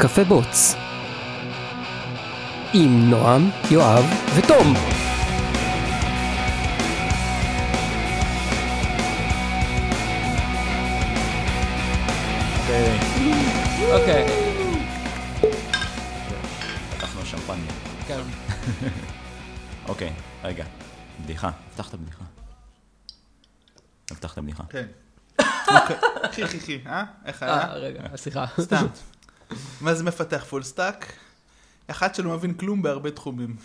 קפה בוץ. עם נועם, יואב ותום. אוקיי, פתחנו שמפניה. כן. אוקיי, רגע. בדיחה, הבטחת בדיחה. הבטחת בדיחה. כן. חי חי חי, אה? איך אה, היה? רגע, סליחה. סתם. מה זה מפתח full stack? אחד שלא מבין כלום בהרבה תחומים.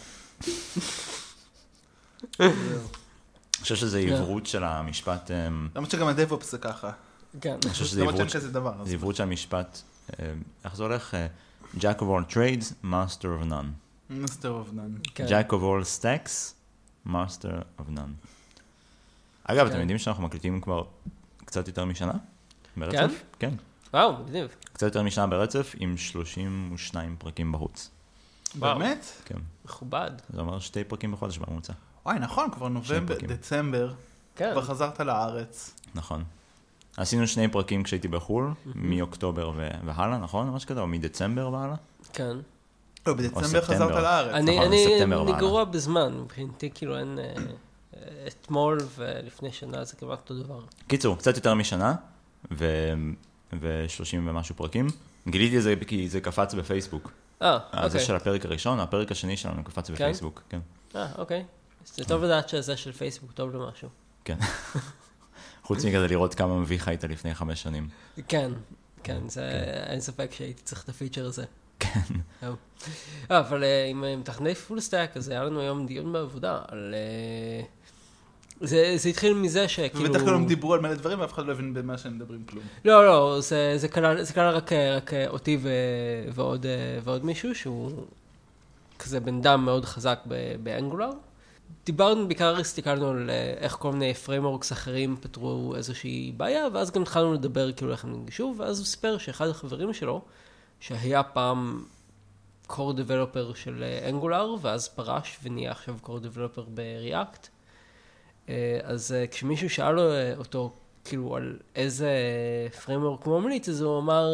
אני חושב שזה עברות של המשפט, אמ, למרות שגם ה DevOps זה ככה. כן. אני חושב שזה למרות עברות שאין כזה דבר. אז- זה עברות של המשפט, אה, איך זה הולך? אה, Jack of all trades, master of none. master of none. כן. Jack of all stacks, master of none. אגב, אתם כן. יודעים שאנחנו מקליטים כבר קצת יותר משנה? כן? ברצף? כן. וואו, מגניב. קצת יותר משנה ברצף, עם 32 פרקים בחוץ. באמת? כן. מכובד. זה אומר שתי פרקים בחודש בממוצע. וואי, נכון, כבר נובמבר. דצמבר, כן. כבר חזרת לארץ. נכון. עשינו שני פרקים כשהייתי בחו"ל, מאוקטובר ו- והלאה, נכון? ממש כזה, או מדצמבר והלאה? כן. לא, בדצמבר. חזרת לארץ. אני, נכון, אני, ספטמבר אני והלאה. גרוע בזמן, מבחינתי כאילו אין... אה, אה, אתמול ולפני שנה זה כמעט אותו דבר. קיצור, קצת יותר משנה, ו... ו-30 ומשהו פרקים. גיליתי את זה כי זה קפץ בפייסבוק. אה, אה, זה אוקיי. של הפרק הראשון, הפרק השני שלנו קפץ בפייסבוק, כן. אה, אוקיי. זה טוב לדעת שזה של פייסבוק טוב למשהו. כן. חוץ מכזה לראות כמה מביך היית לפני חמש שנים. כן, כן, זה אין ספק שהייתי צריך את ה feature הזה. כן. אה, אבל אה, עם אה, מתכנתי full stack, אז היה לנו היום דיון בעבודה על... זה, זה התחיל מזה שכאילו... ובדרך כלל הם דיברו על מלא דברים ואף אחד לא הבין במה שהם מדברים כלום. לא, לא, זה, זה כלל, זה כלל רק, רק אה, אותי ו, ועוד, אה, ועוד מישהו שהוא כזה בן אדם מאוד חזק באנגולר. דיברנו, בעיקר הסתכלנו על אה, איך כל מיני frameworks אחרים פתרו איזושהי בעיה, ואז גם התחלנו לדבר כאילו איך הם נגישו, ואז הוא סיפר שאחד החברים שלו, שהיה פעם core developer של אנגולר, ואז פרש ונהיה עכשיו core developer ב-React. אה, אז אה, כשמישהו שאל אה, אותו כאילו על איזה framework הוא ממליץ, אז הוא אמר,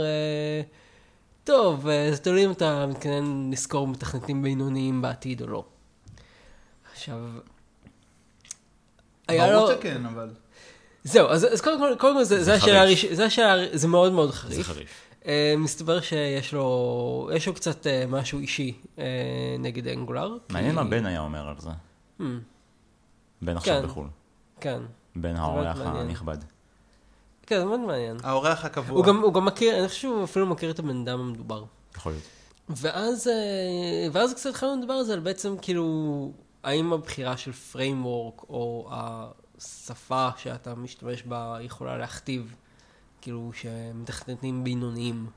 טוב, זה תלוי אם אתה מתכנן לזכור מתכנתים בינוניים בעתיד או לא. עכשיו, היה לו... ברור שכן, אבל... זהו, אז, אז קודם כל, קודם כל זה, זה זה השאלה חריף. הראשונה, זה השאלה, זה מאוד מאוד זה חריף. חריף. אה, מסתבר שיש לו, יש לו קצת אה, משהו אישי אה, נגד אנגולר. מעניין כי- מה בן היה אומר על זה. Hmm, בן עכשיו כן. בחו"ל. כן, בן האורח. הנכבד. כן, זה מאוד מעניין. האורח הקבוע. הוא גם, הוא גם מכיר, אני חושב שהוא אפילו מכיר את הבן אדם המדובר. יכול להיות. ואז, אה, ואז קצת התחלנו לדבר על זה, על בעצם כאילו, האם הבחירה של פריימוורק, או השפה שאתה משתמש בה, יכולה להכתיב, כאילו, שמתכנתים בינוניים.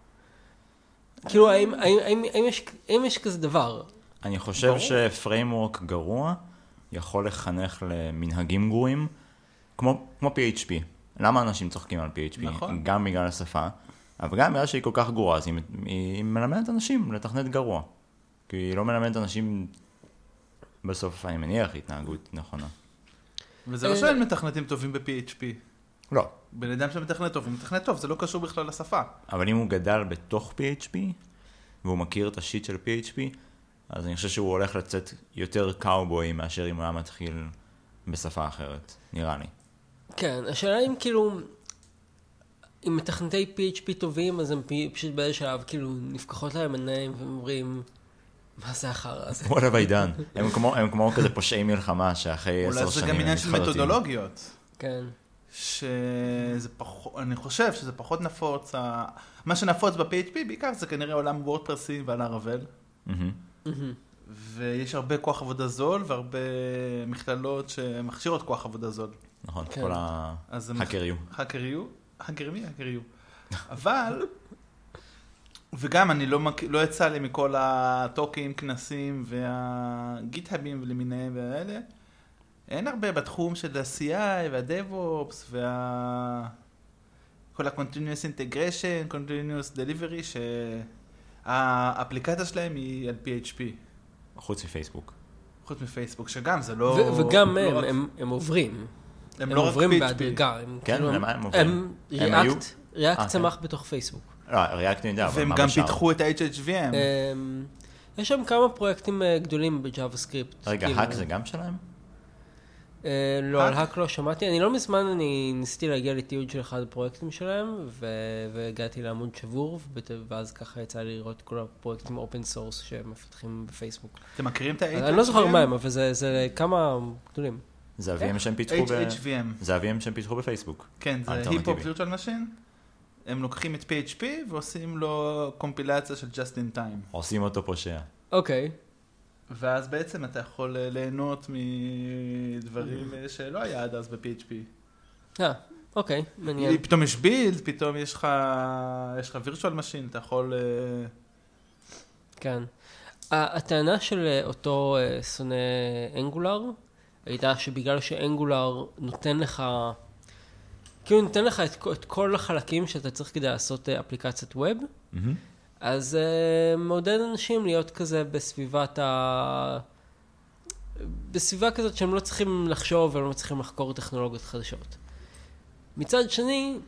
כאילו, האם, האם, האם, האם, יש, האם יש כזה דבר? אני חושב ברור. שפריימורק גרוע יכול לחנך למנהגים גרועים, כמו, כמו PHP. למה אנשים צוחקים על PHP? נכון. גם בגלל השפה, אבל גם בגלל שהיא כל כך גרועה, אז היא, היא מלמדת אנשים לתכנת גרוע. כי היא לא מלמדת אנשים, בסוף אני מניח, התנהגות נכונה. וזה לא אה, שאין מתכנתים טובים ב-PHP. לא. בן אדם שמתכנת טוב, הוא מתכנת טוב, זה לא קשור בכלל לשפה. אבל אם הוא גדל בתוך PHP, והוא מכיר את השיט של PHP, אז אני חושב שהוא הולך לצאת יותר קאובוי מאשר אם הוא היה מתחיל בשפה אחרת, נראה לי. כן, השאלה אם כאילו, אם מתכנתי PHP טובים, אז הם פשוט באיזה שלב, כאילו, נפקחות להם עיניים והם אומרים, מה זה החרא הזה? What have I done? הם כמו, הם כמו כזה פושעי מלחמה שאחרי עשר אולי שנים זה גם עניין של. מתודולוגיות. כן. שזה פחות, אני חושב שזה פחות נפוץ, ה- מה שנפוץ ב-PHP בעיקר זה כנראה עולם וורדפרסי ועל הרבל, מהמם. ויש הרבה כוח עבודה זול והרבה מכללות שמכשירות כוח עבודה זול. נכון, כן. כל אז הם- ההאקר יו. האקר מי? האקר יו. אבל, וגם אני לא. לא יצא לי מכל הטוקים, כנסים והגיט-האבים למיניהם והאלה, אין הרבה בתחום של ה-CI וה-DevOps וה... כל ה-Continuous Integration, Continuous Delivery, שהאפליקציה שלהם היא על PHP, חוץ מפייסבוק. חוץ מפייסבוק, שגם זה לא... ו- וגם לא הם, רק- הם, הם עוברים. הם הם לא רק עוברים PHP. בהדרגה. הם כן? כאילו, למה הם עוברים? הם הם היו? ריאקט, ריאקט אה, צמח בתוך פייסבוק. לא, ריאקט יודע, אבל והם מה גם בשאר? פיתחו את ה-HHVM. אמ, יש שם כמה פרויקטים אה, גדולים בג'אווה סקריפט. רגע, כאילו, האק זה גם שלהם? אה, לא, על האק? לא שמעתי. אני לא מזמן, אני ניסיתי להגיע לתיעוד של אחד הפרויקטים שלהם, והגעתי לעמוד שבור, ואז ככה יצא לי לראות כל הפרויקטים open source שמפתחים בפייסבוק. אתם מכירים את ה-HHVM? אני לא זוכר מה הם, אבל זה- זה כמה גדולים. זה ה-VM שהם פיתחו ב... HHVM. זה ה-VM שהם פיתחו בפייסבוק. כן, זה. היפ-הופ וירטואל משין. הם לוקחים את PHP ועושים לו קומפילציה של just in time. עושים אותו פושע. אוקיי. ואז בעצם אתה יכול אה, ליהנות מדברים אה, שלא היה עד אז ב-PHP. אה, אוקיי, מעניין. פתאום יש build, פתאום יש לך יש לך virtual machine, אתה יכול... אה, כן. הטענה של אותו שונא אנגולר הייתה שבגלל שאנגולר נותן לך, כאילו נותן לך את, כל- את כל החלקים שאתה צריך כדי לעשות אפליקציית ווב, מהמם. אז uh, מעודד אנשים להיות כזה בסביבת ה... בסביבה כזאת שהם לא צריכים לחשוב ולא צריכים לחקור טכנולוגיות חדשות. מצד שני,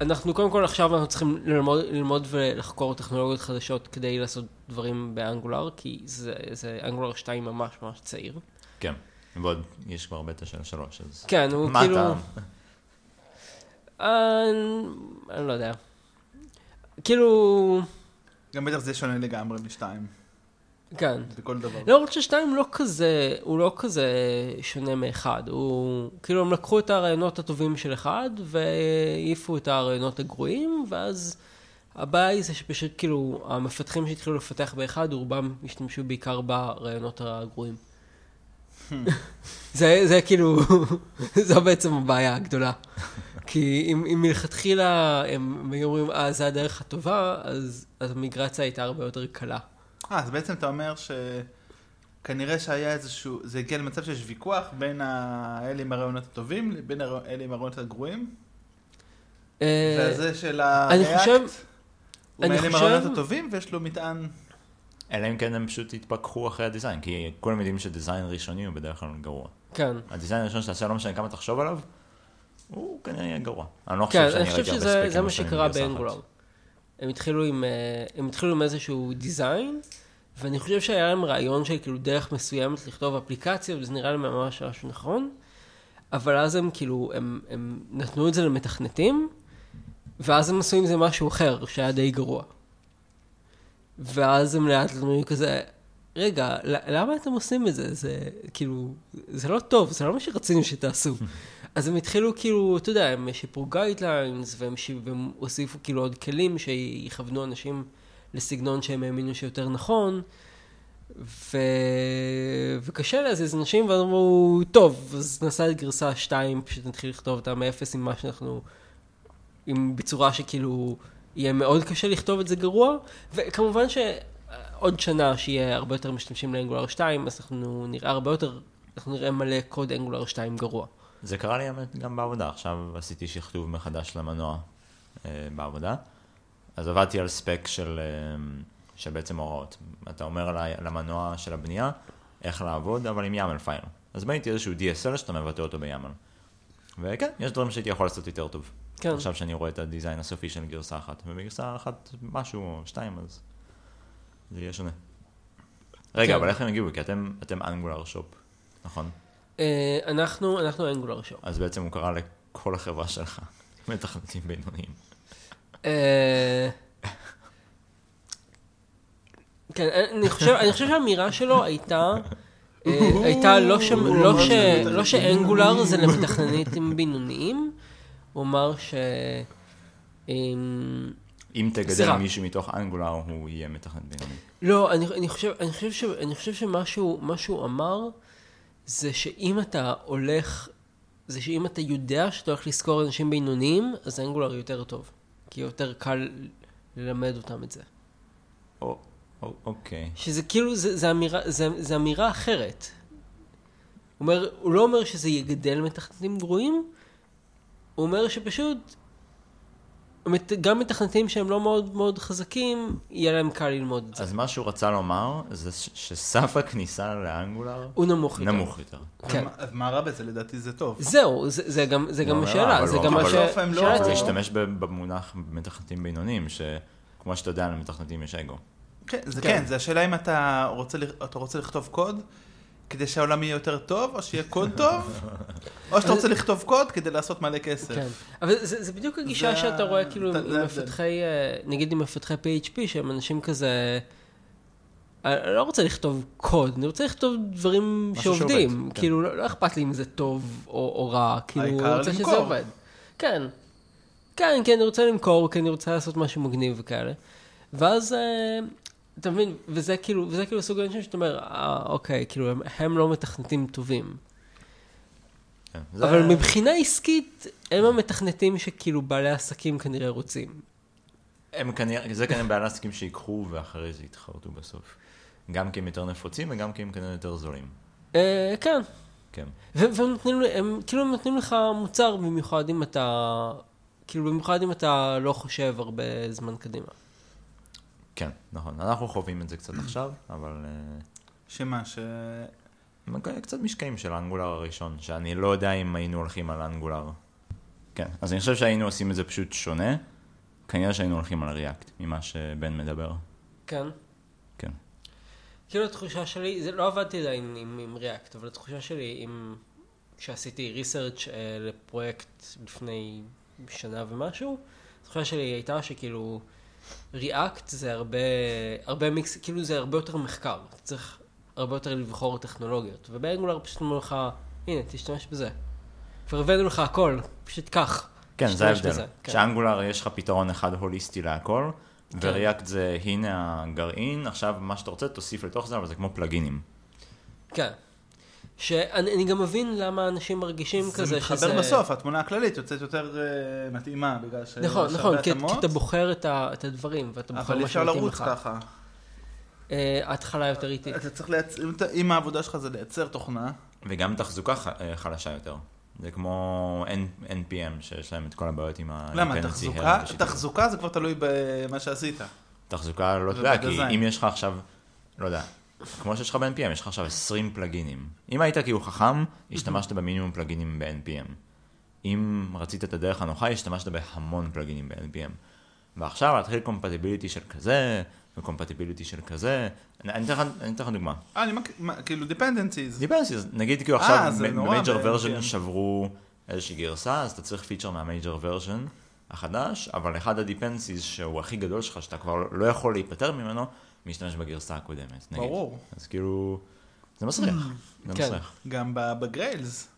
אנחנו קודם כל עכשיו אנחנו צריכים ללמוד, ללמוד ולחקור טכנולוגיות חדשות כדי לעשות דברים באנגולר, כי זה, זה אנגולר 2 ממש ממש צעיר. כן. ועוד יש כבר בטא של שלוש, אז... כן, הוא מה כאילו... הטעם? אה, אני לא יודע. כאילו... גם בטח זה שונה לגמרי משתיים, כן. בכל דבר. למרות ששתיים לא כזה, הוא לא כזה שונה מאחד, הוא, כאילו הם לקחו את הרעיונות הטובים של אחד והעיפו את הרעיונות הגרועים, ואז הבעיה היא זה שפשוט כאילו המפתחים שהתחילו לפתח באחד, רובם השתמשו בעיקר ברעיונות הגרועים. זה, זה כאילו, זו בעצם הבעיה הגדולה. כי אם, אם מלכתחילה הם היו אומרים, אה, זה הדרך הטובה, אז, אז המיגרציה הייתה הרבה יותר קלה. אה, אז בעצם אתה אומר שכנראה שהיה איזשהו, זה הגיע למצב שיש ויכוח בין האלה עם הרעיונות הטובים לבין הר- אלה עם הרעיונות הגרועים? אה, והזה של הריאקט, חושב- הוא מאלה עם הרעיונות הטובים ויש לו מטען... אלא אם כן הם פשוט התפכחו אחרי הדיזיין, כי כולם יודעים שדיזיין ראשוני הוא בדרך כלל גרוע. כן. הדיזיין הראשון שתעשה, לא משנה כמה תחשוב עליו, הוא כנראה יהיה גרוע. אני לא כן, חושב אני שאני חושב ראיתי הרבה שזה ספקים זה מה ראשונים שקרה בגרסה אחת. באנגולר. הם התחילו עם, אה, הם התחילו עם איזשהו דיזיין, ואני חושב שהיה להם רעיון של כאילו דרך מסוימת לכתוב אפליקציה, וזה נראה לי ממש משהו נכון, אבל אז הם כאילו, הם, הם נתנו את זה למתכנתים, ואז הם עשו עם זה משהו אחר, שהיה די גרוע. ואז הם לאט לאט היו כזה, רגע, למה אתם עושים את זה? זה כאילו, זה לא טוב, זה לא מה שרצינו שתעשו. אז הם התחילו כאילו, אתה יודע, הם שיפרו guidelines, והם. והם הוסיפו כאילו עוד כלים שיכוונו אנשים לסגנון שהם האמינו שיותר נכון. ו... וקשה להזיז אנשים, ואז אמרו, טוב, אז נעשה את גרסה 2, פשוט נתחיל לכתוב אותה מאפס עם מה שאנחנו... עם בצורה שכאילו יהיה מאוד קשה לכתוב את זה גרוע, וכמובן שעוד שנה שיהיה הרבה יותר משתמשים לאנגולר 2, אז אנחנו נראה הרבה יותר, אנחנו נראה מלא קוד אנגולר 2 גרוע. זה קרה לי גם בעבודה, עכשיו עשיתי שכתוב מחדש למנוע אה, בעבודה, אז עבדתי על ספק של, אה, של בעצם הוראות. אתה אומר למנוע של הבנייה איך לעבוד, אבל עם YAML פייל. אז בניתי איזשהו DSL שאתה מבטא אותו ב-YAML. וכן, יש דברים שהייתי יכול לעשות יותר טוב. כן. עכשיו שאני רואה את הדיזיין הסופי של גרסה אחת, ובגרסה אחת משהו או שתיים, אז זה יהיה שונה. רגע, כן. אבל איך הם הגיעו? כי אתם, אתם אנגולר שופ, נכון? אה, אנחנו, אנחנו אנגולר שואו. אז בעצם הוא קרא לכל החברה שלך, מתכנתים בינוניים. אה, כן, אני חושב, אני חושב שהאמירה שלו הייתה, אה, הייתה לא, ש, לא, ש, לא שאנגולר זה למתכננים בינוניים, הוא אמר ש... אם תגדל. מישהו מתוך אנגולר, הוא יהיה מתכנת בינוני. לא, אני, אני חושב, אני חושב, ש, אני חושב שמה שהוא, מה שהוא אמר, זה שאם אתה הולך, זה שאם אתה יודע שאתה הולך לשכור אנשים בינוניים, אז אנגולר יותר טוב. כי יותר קל ללמד אותם את זה. או, או, אוקיי. שזה כאילו, זה, זה, אמירה, זה, זה אמירה אחרת. הוא, אומר, הוא לא אומר שזה יגדל מתכנתים גרועים, הוא אומר שפשוט גם מתכנתים שהם לא מאוד מאוד חזקים, יהיה להם קל ללמוד את זה. אז מה שהוא רצה לומר, זה ש- שסף הכניסה לאנגולר הוא נמוך יותר. נמוך יותר. כן. אז- מה רע בזה? לדעתי זה טוב. זהו, זה, זה גם, זה גם השאלה, אבל זה לא- גם אבל מה ש... בסוף הם לא- שאלה הוא אותי. משתמש ב- במונח מתכנתים בינוניים, שכמו שאתה יודע, למתכנתים יש אגו. כן, זה כן. כן, זה השאלה אם אתה רוצה, לכ- אתה רוצה לכתוב קוד כדי שהעולם יהיה יותר טוב, או שיהיה קוד טוב, או שאתה רוצה לכתוב קוד כדי לעשות מלא כסף. כן, אבל זה, זה בדיוק הגישה זה שאתה רואה כאילו זה- עם, זה. מפתחי, אה, נגיד עם מפתחי PHP, שהם אנשים כזה, אני לא רוצה לכתוב קוד, אני רוצה לכתוב דברים שעובדים, שעובד, כן. כאילו לא, לא אכפת לי אם זה טוב או, או רע, כאילו אני רוצה שזה למכור. עובד. כן, כן, כי אני רוצה למכור, כי אני רוצה לעשות משהו מגניב וכאלה. ואז, אה, אתה מבין, וזה כאילו, וזה כאילו סוג האנשים שאתה אומר, אה, אוקיי, כאילו הם, הם לא מתכנתים טובים. כן, זה- אבל מבחינה עסקית, הם המתכנתים שכאילו בעלי עסקים כנראה רוצים. הם כנראה, זה כנראה בעלי עסקים שיקחו ואחרי זה יתחרטו בסוף. גם כי הם יותר נפוצים וגם כי הם כנראה יותר זולים. אה, כן. כן. והם נותנים, הם כאילו נותנים לך מוצר במיוחד אם אתה, כאילו במיוחד אם אתה לא חושב הרבה זמן קדימה. כן, נכון. אנחנו חווים את זה קצת עכשיו, אבל אה, שמה, ש... קצת משקעים של האנגולר הראשון, שאני לא יודע אם היינו הולכים על האנגולר. כן, אז אני חושב שהיינו עושים את זה פשוט שונה. כנראה שהיינו הולכים על ריאקט, ממה שבן מדבר. כן. כן. כאילו התחושה שלי, זה לא עבדתי עדיין עם, עם React, אבל התחושה שלי, עם, כשעשיתי ריסרצ' אה, לפרויקט לפני שנה ומשהו, התחושה שלי הייתה שכאילו React זה הרבה, הרבה מיקס, כאילו זה הרבה יותר מחקר, אתה צריך הרבה יותר לבחור טכנולוגיות, ובאנגולר פשוט אומרים לך, הנה, תשתמש בזה. כבר הבאנו לך הכל, פשוט קח. כן, זה ההבדל. כן. שאנגולר יש לך פתרון אחד הוליסטי להכל, כן. וריאקט זה הנה הגרעין, עכשיו מה שאתה רוצה תוסיף לתוך זה, אבל זה כמו פלאגינים. כן. שאני אני גם מבין למה אנשים מרגישים זה כזה שזה... מתחבר בסוף, התמונה הכללית יוצאת יותר אה, מתאימה, בגלל שיש נכון, נכון, כי, כי אתה בוחר את, ה, את הדברים, ואתה בוחר אבל מה אפשר שמתאים לרוץ לך. ככה. אה, ההתחלה יותר איטית. אתה צריך לייצר, אם העבודה שלך זה לייצר תוכנה, וגם תחזוקה ח- אה, חלשה יותר. זה כמו N- NPM, שיש להם את כל הבעיות עם ה... למה, תחזוקה. תחזוקה זה כבר תלוי במה שעשית. תחזוקה לא תלויה, כי. אם יש לך עכשיו, לא יודע, כמו שיש לך ב-NPM, יש לך עכשיו 20 פלגינים. אם היית כאילו חכם, השתמשת במינימום פלגינים ב-NPM. אם רצית את הדרך הנוחה, השתמשת בהמון פלגינים ב-NPM. ועכשיו להתחיל compatibility של כזה, ו compatibility של כזה, אני אתן לך- דוגמה. אה, אני מכיר, כאילו dependencies. dependencies, נגיד כאילו אה, עכשיו ב major ב- version. שברו איזושהי גרסה, אז אתה צריך feature מה major version החדש, אבל אחד ה dependencies שהוא הכי גדול שלך, שאתה כבר לא יכול להיפטר ממנו, משתמש בגרסה הקודמת, נגיד. ברור. אז כאילו, זה מסריח, זה כן. מסריח. גם בגריילס.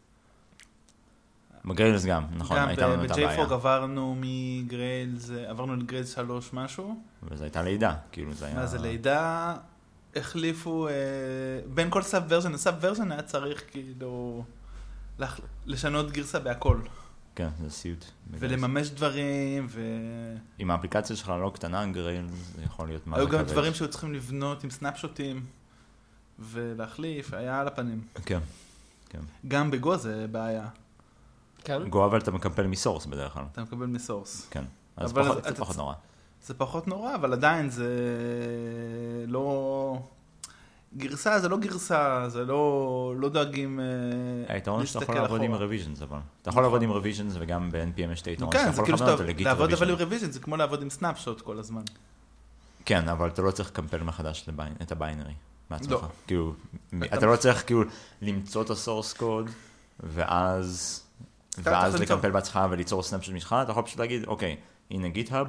בגריילס גם, נכון, גם הייתה לנו את הבעיה. ב-JFrog עברנו מגריילס, עברנו לגריילס 3 משהו. וזו הייתה לידה, כאילו זה היה... מה זה לידה? החליפו, אה, בין כל סאב ורז'ן לסאב ורז'ן היה צריך כאילו לשנות גרסה בהכל. כן, זה סיוט. ולממש דברים, אם האפליקציה שלך לא קטנה, גריילס זה יכול להיות מה זה גם כבד. דברים שהיו צריכים לבנות עם סנאפשוטים ולהחליף, היה על הפנים. כן, כן. גם בגו זה בעיה, כן? גו אבל אתה מקמפל מ source בדרך כלל. אתה מקמפל מ source. כן. אז פחות- זה פחות נורא. זה פחות נורא, אבל עדיין זה לא... גרסה זה לא גרסה, זה לא, לא דואגים אה, היתרון שאתה יכול לעבוד עם. revisions אבל. אתה יכול לעבוד עם revisions וגם ב-NPM יש את היתרון כן, שאתה יכול כאילו לכוון אותו שאתה, לגיט לעבוד אבל עם. revision זה כמו לעבוד עם snapshot כל הזמן. כן, אבל אתה לא צריך לקמפל מחדש את ה binary מעצמך. לא. כאילו, אתה- לא צריך כאילו למצוא את ה source code, ואז. לקמפל בעצמך וליצור snapshot משלך, אתה יכול פשוט להגיד, אוקיי, הנה גיט-האב,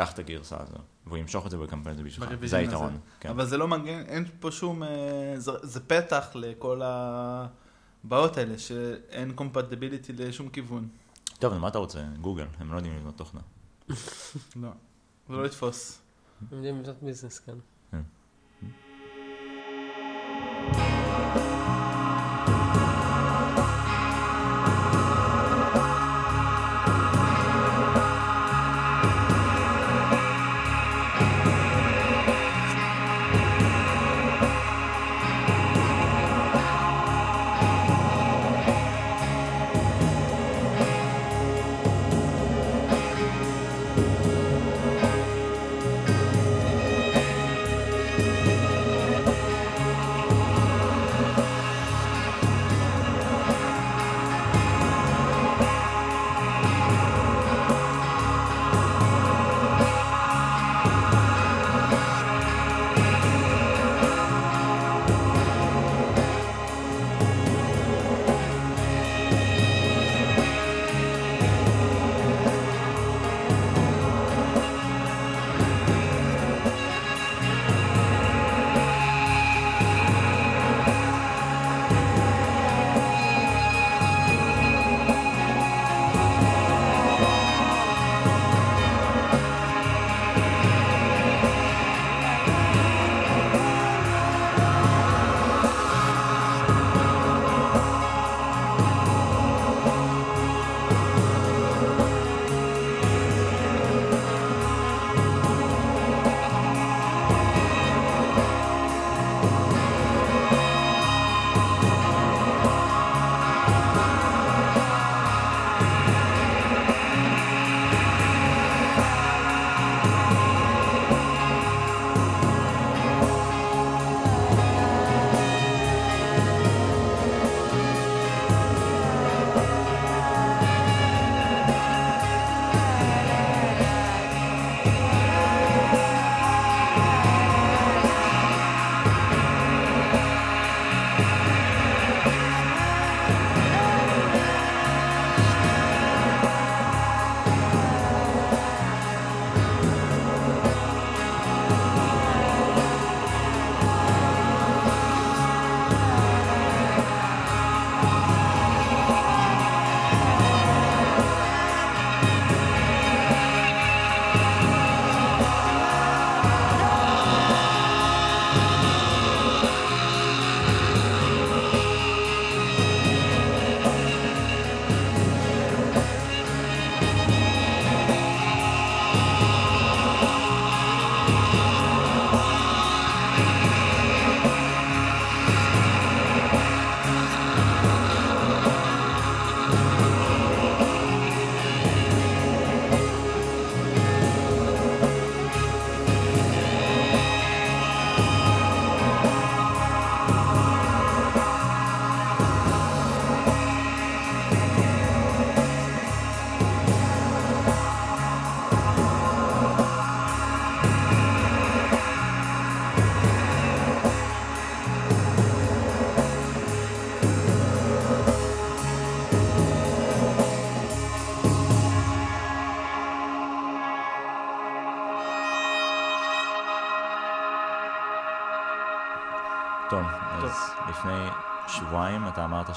קח את הגרסה הזו. והוא ימשוך את זה ויקמפל את זה בשבילך. זה היתרון. כן. אבל זה לא מגן, אין פה שום, אה, זה, זה פתח לכל הבעיות האלה, שאין compatibility לשום כיוון. טוב, מה אתה רוצה? גוגל, הם לא יודעים לבנות תוכנה. לא, זה לא יתפוס. הם יודעים לבנות ביזנס, כן.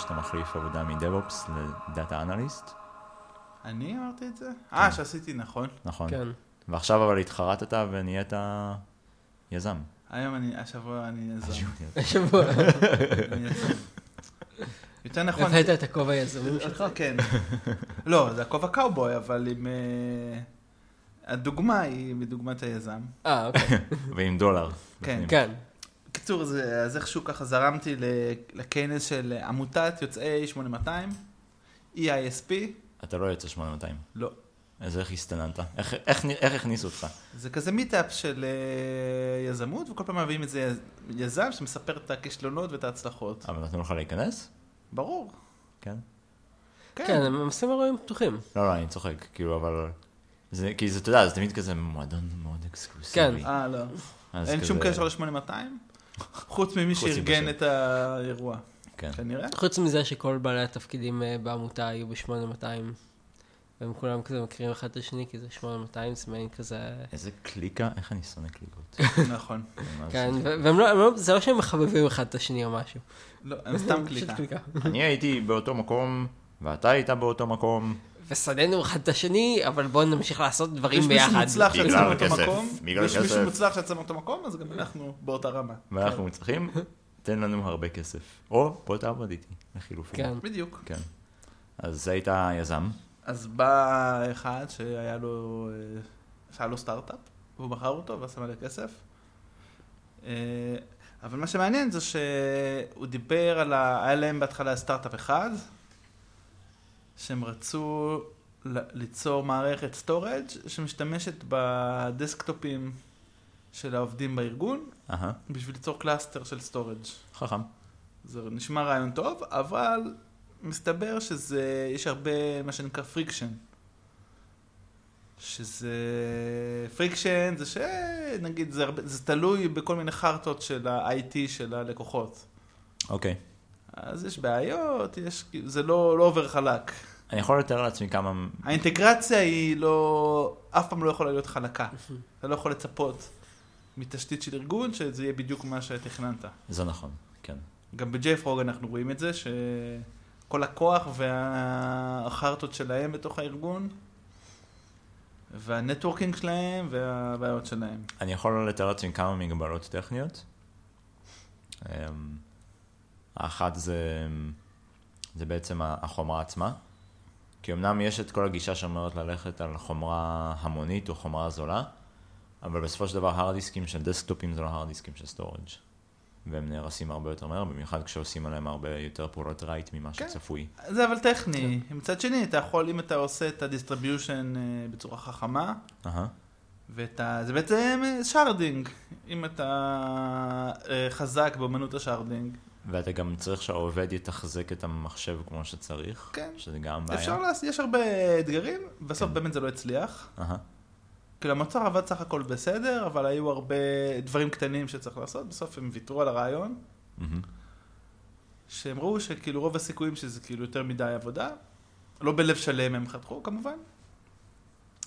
שאתה מחליף עבודה מדב-אופס לדאטה אנליסט, אני אמרתי את זה? אה, שעשיתי, נכון. נכון? כן. ועכשיו אבל התחרטת ונהיית יזם. היום אני, השבוע אני יזם. השבוע אני יזם. יותר נכון, הבאת את הכובע היזמים שלך? כן. לא, זה הכובע קאובוי, אבל עם... אה, הדוגמה היא מדוגמת היזם. אה, אוקיי. ועם דולר. כן. כן. בקיצור, זה- אז איכשהו ככה זרמתי ל- לכנס של עמותת יוצאי 8200, EISP, אתה לא יוצא 8200. לא. אז איך הסתננת? איך- איך איך הכניסו אותך? זה כזה מיטאפ של אה, יזמות, וכל פעם מביאים איזה יז- יזם שמספר את הכישלונות ואת ההצלחות. אבל נתנו לך להיכנס? ברור. כן. כן, הם עושים אירועים פתוחים. לא, לא, אני צוחק, כאילו, אבל... זה, כי זה, אתה יודע, זה תמיד כזה מועדון מאוד אקסקלוסיבי. כן. אה, לא. אין כזה- שום קשר ל-8200? חוץ ממי שארגן. את האירוע, כן. כנראה. חוץ מזה שכל בעלי התפקידים אה, בעמותה היו ב-8200. והם כולם כזה מכירים אחד את השני, כי זה 8200, זה מעין כזה... איזה קליקה, איך אני שונא קליקות. נכון. כן, ו- והם לא, לא, זה לא שהם מחבבים אחד את השני או משהו. לא, הם סתם קליקה. אני הייתי באותו מקום, ואתה היית באותו מקום. ושנאנו אחד את השני, אבל בואו נמשיך לעשות דברים יש מישהו ביחד. מוצלח בגלל שיצא מאותו הכסף. מקום, בגלל יש מישהו. מוצלח שיצא מאותו מקום, אז גם אנחנו באותה רמה. ואנחנו צריכים, תן לנו הרבה כסף. או בוא תעבוד איתי, לחילופין. כן. בדיוק. כן. אז היית יזם, אז בא אחד שהיה לו, אה, שהיה לו סטארט-אפ, והוא מכר אותו ועשה מלא כסף. אה, אבל מה שמעניין זה שהוא דיבר על ה... היה להם בהתחלה סטארט-אפ אחד, שהם רצו ליצור מערכת storage שמשתמשת בדסקטופים של העובדים בארגון, אהה, בשביל ליצור cluster של storage. חכם. זה נשמע רעיון טוב, אבל מסתבר שזה, יש הרבה מה שנקרא friction. שזה, friction זה שנגיד זה, הרבה, זה תלוי בכל מיני חרטות של ה-IT של הלקוחות. אוקיי. אז יש בעיות, יש, זה לא, לא עובר חלק. אני יכול לתאר לעצמי כמה... האינטגרציה היא לא, אף פעם לא יכולה להיות חלקה. אתה לא יכול לצפות מתשתית של ארגון שזה יהיה בדיוק מה שתכננת. זה נכון, כן. גם ב-JFrog אנחנו רואים את זה, שכל הכוח והחרטות שלהם בתוך הארגון, והנטוורקינג שלהם והבעיות שלהם. אני יכול לתאר לעצמי כמה מגבלות טכניות. האחת זה, זה בעצם החומרה עצמה. כי אמנם יש את כל הגישה שאומרת ללכת על חומרה המונית או חומרה זולה, אבל בסופו של דבר hard דיסקים של דסקטופים זה לא hard דיסקים של storage. והם נהרסים הרבה יותר מהר, במיוחד כשעושים עליהם הרבה יותר פעולות write ממה כן. שצפוי. זה אבל טכני. מצד שני, אתה יכול, אם אתה עושה את ה distribution בצורה חכמה, אהה, ואת ה... זה בעצם אה, שרדינג. אם אתה אה, חזק באמנות השרדינג, ואתה גם צריך שהעובד יתחזק את המחשב כמו שצריך, כן. שזה גם בעיה. אפשר לעשות, יש הרבה אתגרים, בסוף כן. באמת זה לא הצליח. אהה, כאילו המוצר עבד סך הכל בסדר, אבל היו הרבה דברים קטנים שצריך לעשות, בסוף הם ויתרו על הרעיון, מהמם. שהם ראו שכאילו רוב הסיכויים שזה כאילו יותר מדי עבודה, לא בלב שלם הם חתכו כמובן,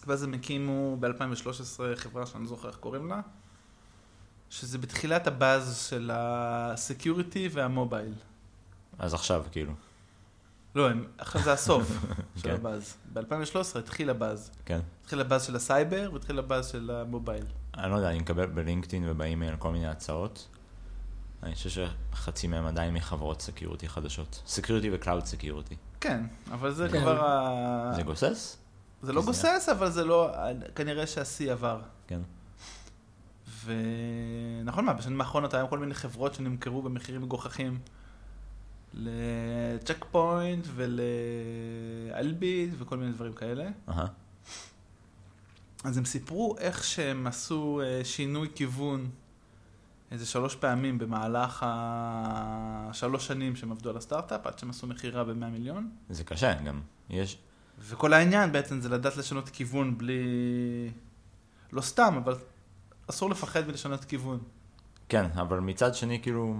ואז הם הקימו ב-2013 חברה שאני לא זוכר איך קוראים לה, שזה בתחילת הבאז של ה security וה mobile. אז עכשיו, כאילו, לא, הם, עכשיו זה הסוף של כן. הבאז. ב-2013 התחיל הבאז. כן. התחיל הבאז של הסייבר והתחיל הבאז של המובייל. אני לא יודע, אני מקבל בלינקדאין ובאימייל כל מיני הצעות. אני חושב שחצי מהם עדיין מחברות security חדשות. security ו cloud security. כן, אבל זה כן. כבר ה... זה גוסס? זה לא גוסס, אבל זה לא... כנראה שהשיא עבר. כן. ונכון מה, בשנים האחרונות היה כל מיני חברות שנמכרו במחירים מגוחכים לצ'ק פוינט ולאלביט וכל מיני דברים כאלה. אהה. אז הם סיפרו איך שהם עשו אה, שינוי כיוון איזה שלוש פעמים במהלך השלוש שנים שהם עבדו על הסטארט-אפ, עד שהם עשו מכירה ב-100 מיליון. זה קשה גם. יש... וכל העניין בעצם זה לדעת לשנות כיוון בלי... לא סתם, אבל אסור לפחד מלשנות כיוון. כן, אבל מצד שני, כאילו...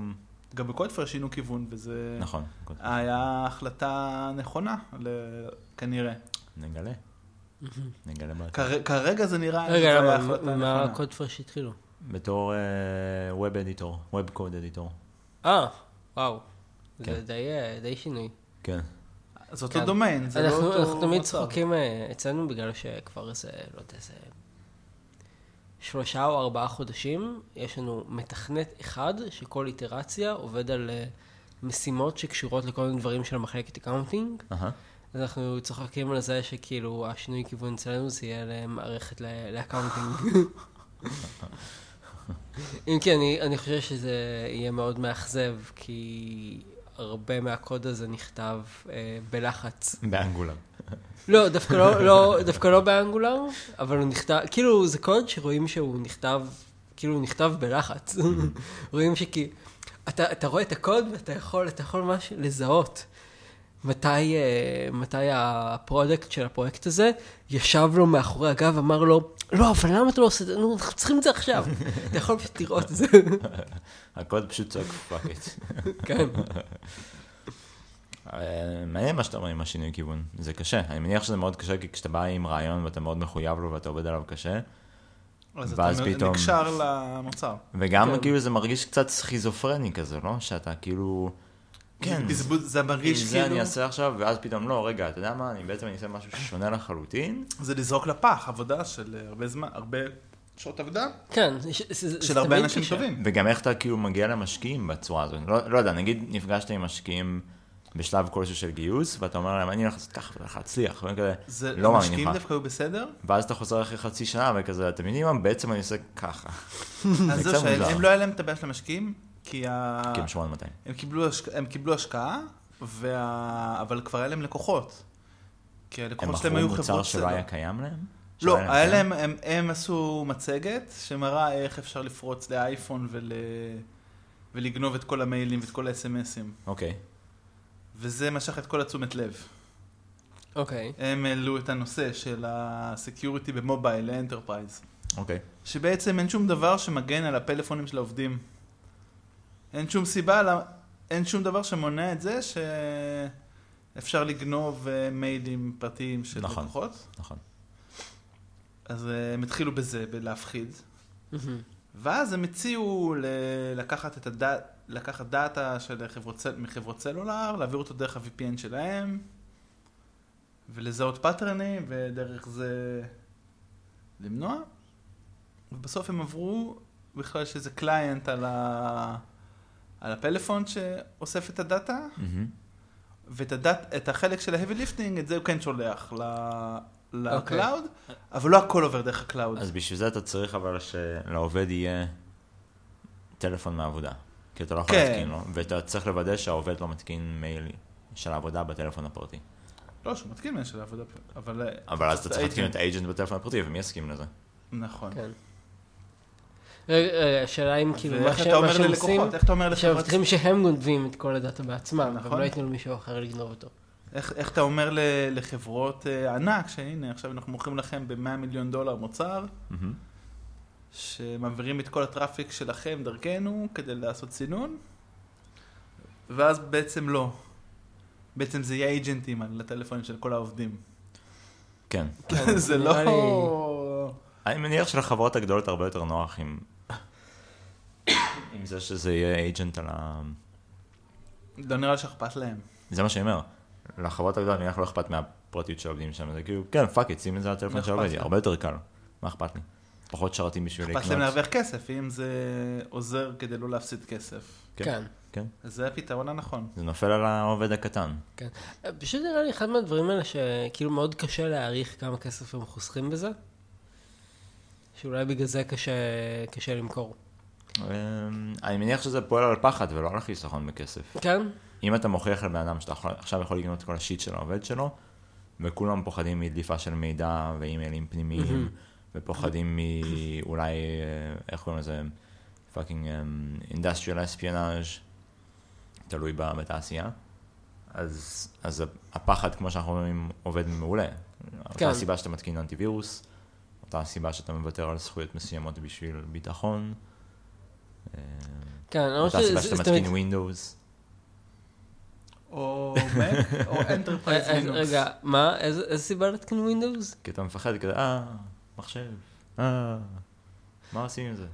גם בקודפר שינו כיוון, וזה נכון. היה החלטה נכונה. כנראה. נגלה. נגלה. כר... כרגע זה נראה רגע, מה נכונה. הקוד פרש שהתחילו? בתור ווב אדיטור, ווב קוד אדיטור. אה, וואו. כן. זה די, אה, די שינוי. כן. זה אותו כן. דומיין, זה לא אנחנו, אותו אנחנו תמיד. צוחקים אה, אצלנו בגלל שכבר איזה, לא יודע, איזה שלושה או ארבעה חודשים, יש לנו מתכנת אחד שכל איטרציה עובד על אה, משימות שקשורות לכל מיני דברים של המחלקת accounting. אהה. אז אנחנו צוחקים על זה שכאילו השינוי כיוון אצלנו זה יהיה למערכת ל accounting. אם כי אני, אני חושב שזה יהיה מאוד מאכזב, כי הרבה מהקוד הזה נכתב אה, בלחץ. ב Angular. לא, דווקא לא, לא, דווקא לא ב Angular, אבל הוא נכתב, כאילו זה קוד שרואים שהוא נכתב, כאילו הוא נכתב בלחץ. רואים שכי, אתה, אתה רואה את הקוד ואתה יכול, אתה יכול ממש לזהות מתי, אה, מתי ה product של הפרויקט הזה ישב לו מאחורי הגב, אמר לו, לא, אבל למה אתה לא עושה את זה? נו, אנחנו צריכים את זה עכשיו. אתה יכול פשוט לראות את זה. הקוד פשוט צועק fuck. כן. אה, מעניין מה שאתה אומר עם השינוי כיוון, זה קשה. אני מניח שזה מאוד קשה, כי כשאתה בא עם רעיון ואתה מאוד מחויב לו ואתה עובד עליו קשה, אז ואז אתה פתאום- נקשר למוצר. וגם כן. כאילו זה מרגיש קצת סכיזופרני כזה, לא? שאתה כאילו... כן, בזבוז, זה מרגיש זה כאילו, אני אעשה עכשיו, ואז פתאום לא, רגע, אתה יודע מה, אני בעצם אני אעשה משהו שונה לחלוטין. זה לזרוק לפח, עבודה של הרבה זמן, הרבה שעות עבודה, כן, זה- זה- זה של הרבה אנשים. טובים. וגם איך אתה כאילו מגיע למשקיעים בצורה הזאת. לא, לא יודע, נגיד נפגשת עם משקיעים בשלב כלשהו של גיוס, ואתה אומר להם, אני הולך לעשות ככה ואני הולך להצליח, והם כזה, זה, לא מאמינים המשקיעים לך. דווקא היו בסדר, ואז אתה חוזר אחרי חצי שנה וכזה, אתם יודעים מה, בעצם אני עושה ככה. אז זהו. שהם לא היה להם את הבעיה של המשקיעים, כי ה... כי הם 8200. הם קיבלו, השק... הם קיבלו השקעה, וה... אבל כבר היה להם לקוחות. כי הם הלקוחות שלהם מכרו היו מוצר חברות שלא סלולר. היה קיים להם? לא, שלא היה? להם, הם, הם עשו מצגת שמראה איך אפשר לפרוץ לאייפון ול... ולגנוב את כל המיילים ואת כל האס.אם.אסים. אוקיי. וזה משך את כל התשומת לב. אוקיי. הם העלו את הנושא של ה-security ב mobile ל enterprise. אוקיי. שבעצם אין שום דבר שמגן על הפלאפונים של העובדים. אין שום סיבה, לה- אין שום דבר שמונע את זה שאפשר לגנוב אה, מיילים פרטיים של נכון. לקוחות. נכון. אז אה, הם התחילו בזה, בלהפחיד. ואז הם הציעו ל- לקחת את הדאט, לקחת דאטה של חברות, מחברות סלולר, להעביר אותו דרך ה-VPN שלהם, ולזהות פאטרנים, ודרך זה למנוע. ובסוף הם עברו, בכלל יש איזה client על, ה... על הפלאפון שאוסף את הדאטה, מהמם. ואת הדאט, את החלק של ה-heavy lifting, את זה הוא כן שולח ל... אוקיי. ל cloud, אבל לא הכל עובר דרך ה cloud. אז בשביל זה אתה צריך אבל שלעובד יהיה טלפון מהעבודה. כי אתה לא יכול כן. להתקין לו, ואתה צריך לוודא שהעובד לא מתקין מייל של העבודה בטלפון הפרטי. לא, שהוא מתקין מהם של העבודה, אבל... אה, אבל אז אתה צריך להתקין. את האג'נט בטלפון הפרטי, ומי יסכים לזה? נכון. כן. רגע, רגע, השאלה אם כאילו מה שהם ללקוחות, עושים, אומר שהם גונבים את כל הדאטה בעצמם, נכון. והם לא ייתנו למישהו אחר לגנוב אותו. איך, איך אתה אומר ל- לחברות אה, ענק, שהנה עכשיו אנחנו מוכרים לכם ב-100 מיליון דולר מוצר, מהמם. שמעבירים את כל הטראפיק שלכם דרכנו כדי לעשות סינון, ואז בעצם לא. בעצם זה יהיה אייג'נטים על הטלפונים של כל העובדים. כן. זה נראה לא... אני מניח שלחברות הגדולות הרבה יותר נוח עם... עם זה שזה יהיה agent על ה... לא נראה לי שאכפת להם. זה מה שאני אומר. לחברות הגדולות נניח לא אכפת מהפרטיות של העובדים שם, זה כאילו, כן, fuck it, שים את זה על הטלפון לא של אכפת העובד, להם. הרבה יותר קל. מה אכפת לי? פחות שרתים בשביל אכפת להם לקנות. להרוויח כסף, אם זה עוזר כדי לא להפסיד כסף. כן. כן. אז זה הפתרון הנכון. זה נופל על העובד הקטן. כן. פשוט נראה לי אחד מהדברים האלה שכאילו מאוד קשה להעריך כמה כסף הם חוסכים בזה. שאולי בגלל זה קשה, קשה למכור. אמ, אני מניח שזה פועל על פחד ולא על החיסכון בכסף. כן? אם אתה מוכיח לבן אדם שאתה עכשיו יכול לגנות את כל השיט של העובד שלו, וכולם פוחדים מדליפה של מידע ואימיילים פנימיים, ופוחדים מאולי, אה, איך קוראים לזה, fucking industrial espionage, תלוי בתעשייה. אז, אז הפחד, כמו שאנחנו רואים, עובד מעולה. אותה כן. הסיבה שאתה מתקין אנטיווירוס, אותה הסיבה שאתה מוותר על זכויות מסוימות בשביל ביטחון. אה, כן, אני אותה חושב סיבה שזה שאתה זה מתקין. Windows. או Mac, או Enterprise אה, אה, Linux. רגע, מה? איזה סיבה להתקין Windows? כי אתה מפחד כזה, אה, מחשב, אה, מה עושים עם זה?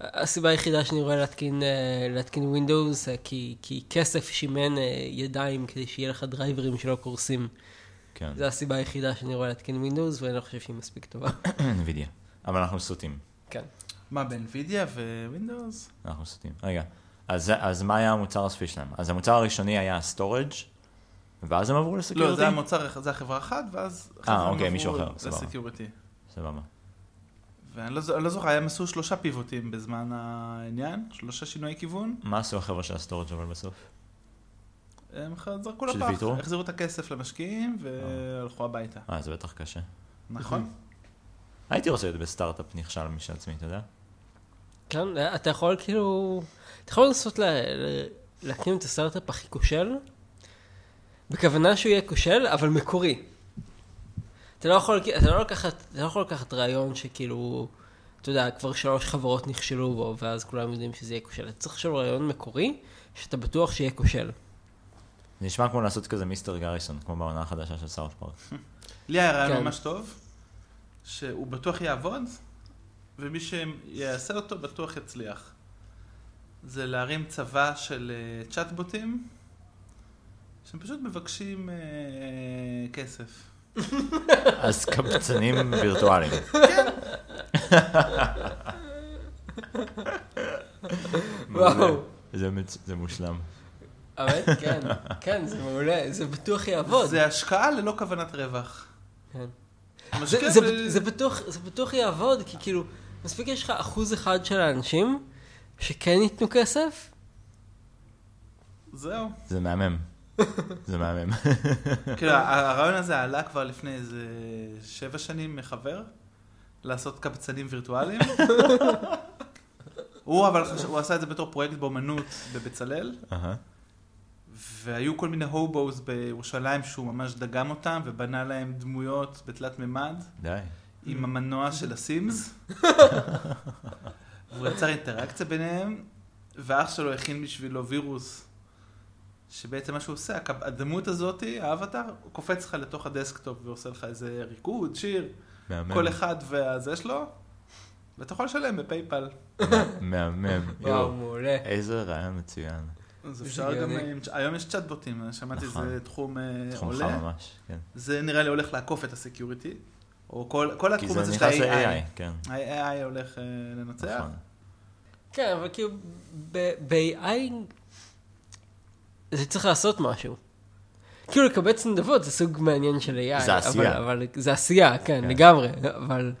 הסיבה היחידה שאני רואה להתקין, אה, להתקין Windows זה כי, כי כסף שימן אה, ידיים כדי שיהיה לך דרייברים שלא קורסים. כן, זו הסיבה היחידה שאני רואה להתקין Windows, ואני לא חושב שהיא מספיק טובה. NVIDIA. אבל אנחנו סוטים. כן. מה, ב NVIDIA Windows? אנחנו סוטים. רגע, אז, אז מה היה המוצר הסופי שלהם? אז המוצר הראשוני היה storage ואז הם עברו ל security? לא, זה המוצר, זה החברה אחת, ואז... אה, אוקיי, מישהו אחר, סבבה. סבבה. ואני לא, לא זוכר, הם עשו שלושה פיבוטים בזמן העניין, שלושה שינויי כיוון. מה עשו החבר'ה של ה storage אבל בסוף? הם זרקו לפח, ויתרו? החזירו את הכסף למשקיעים והלכו הביתה. אה, זה בטח קשה. נכון? הייתי רוצה להיות בסטארט-אפ נכשל משל עצמי, אתה יודע? כן, אתה יכול כאילו, אתה יכול לנסות לה- להקים את הסטארט-אפ הכי כושל, בכוונה שהוא יהיה כושל, אבל מקורי. אתה לא יכול, אתה לא לקחת, אתה לא יכול לקחת רעיון שכאילו, אתה יודע, כבר שלוש חברות נכשלו בו, ואז כולם יודעים שזה יהיה כושל. אתה צריך על רעיון מקורי, שאתה בטוח שיהיה כושל. זה נשמע כמו לעשות כזה מיסטר גריסון, כמו בעונה החדשה של סאוט פארק. לי היה רעיון כן. ממש טוב, שהוא בטוח יעבוד, ומי שיעשה אותו בטוח יצליח. זה להרים צבא של אה, צ'אטבוטים, שהם פשוט מבקשים אה, כסף. אז קבצנים וירטואליים. וואו. זה מושלם. האמת, כן, כן, זה מעולה, זה בטוח יעבוד. זה השקעה ללא כוונת רווח. כן. משקיע זה, זה, ב- זה, בטוח, זה בטוח יעבוד, כי כאילו, מספיק יש לך אחוז אחד של האנשים שכן ייתנו כסף, זהו. זה מהמם. זה מהמם. כאילו, הרעיון הזה עלה כבר לפני איזה שבע שנים מחבר, לעשות קבצנים וירטואליים. הוא אבל, חש- הוא עשה את זה בתור פרויקט באומנות בבצלאל. והיו כל מיני hobos בירושלים שהוא ממש דגם אותם, ובנה להם דמויות בתלת מימד, די. עם המנוע של ה Sims. והוא יצר אינטראקציה ביניהם, ואח שלו הכין בשבילו וירוס, שבעצם מה שהוא עושה, הדמות הזאתי, האבטר, הוא קופץ לך לתוך ה desktop ועושה לך איזה ריקוד, שיר, מהמם. כל אחד והזה שלו, ואתה יכול לשלם בפייפל. מהמם. וואו, יואו. מעולה. איזה רעיון מצוין. אז זה אפשר גם, גאוני. עם- היום יש צ'אטבוטים, שמעתי נכון. זה תחום אה, תחום עולה. חם ממש, כן. זה נראה לי הולך לעקוף את הסקיוריטי, או כל, כל כי התחום זה הזה של נכנס ה-AI. ל-AI, כן. ה-AI הולך אה, לנצח. נכון. כן, אבל כאילו, ב-AI זה צריך לעשות משהו. כאילו לקבץ נדבות זה סוג מעניין של AI. זה עשייה. אבל, אבל זה עשייה, כן, כן. לגמרי. אבל,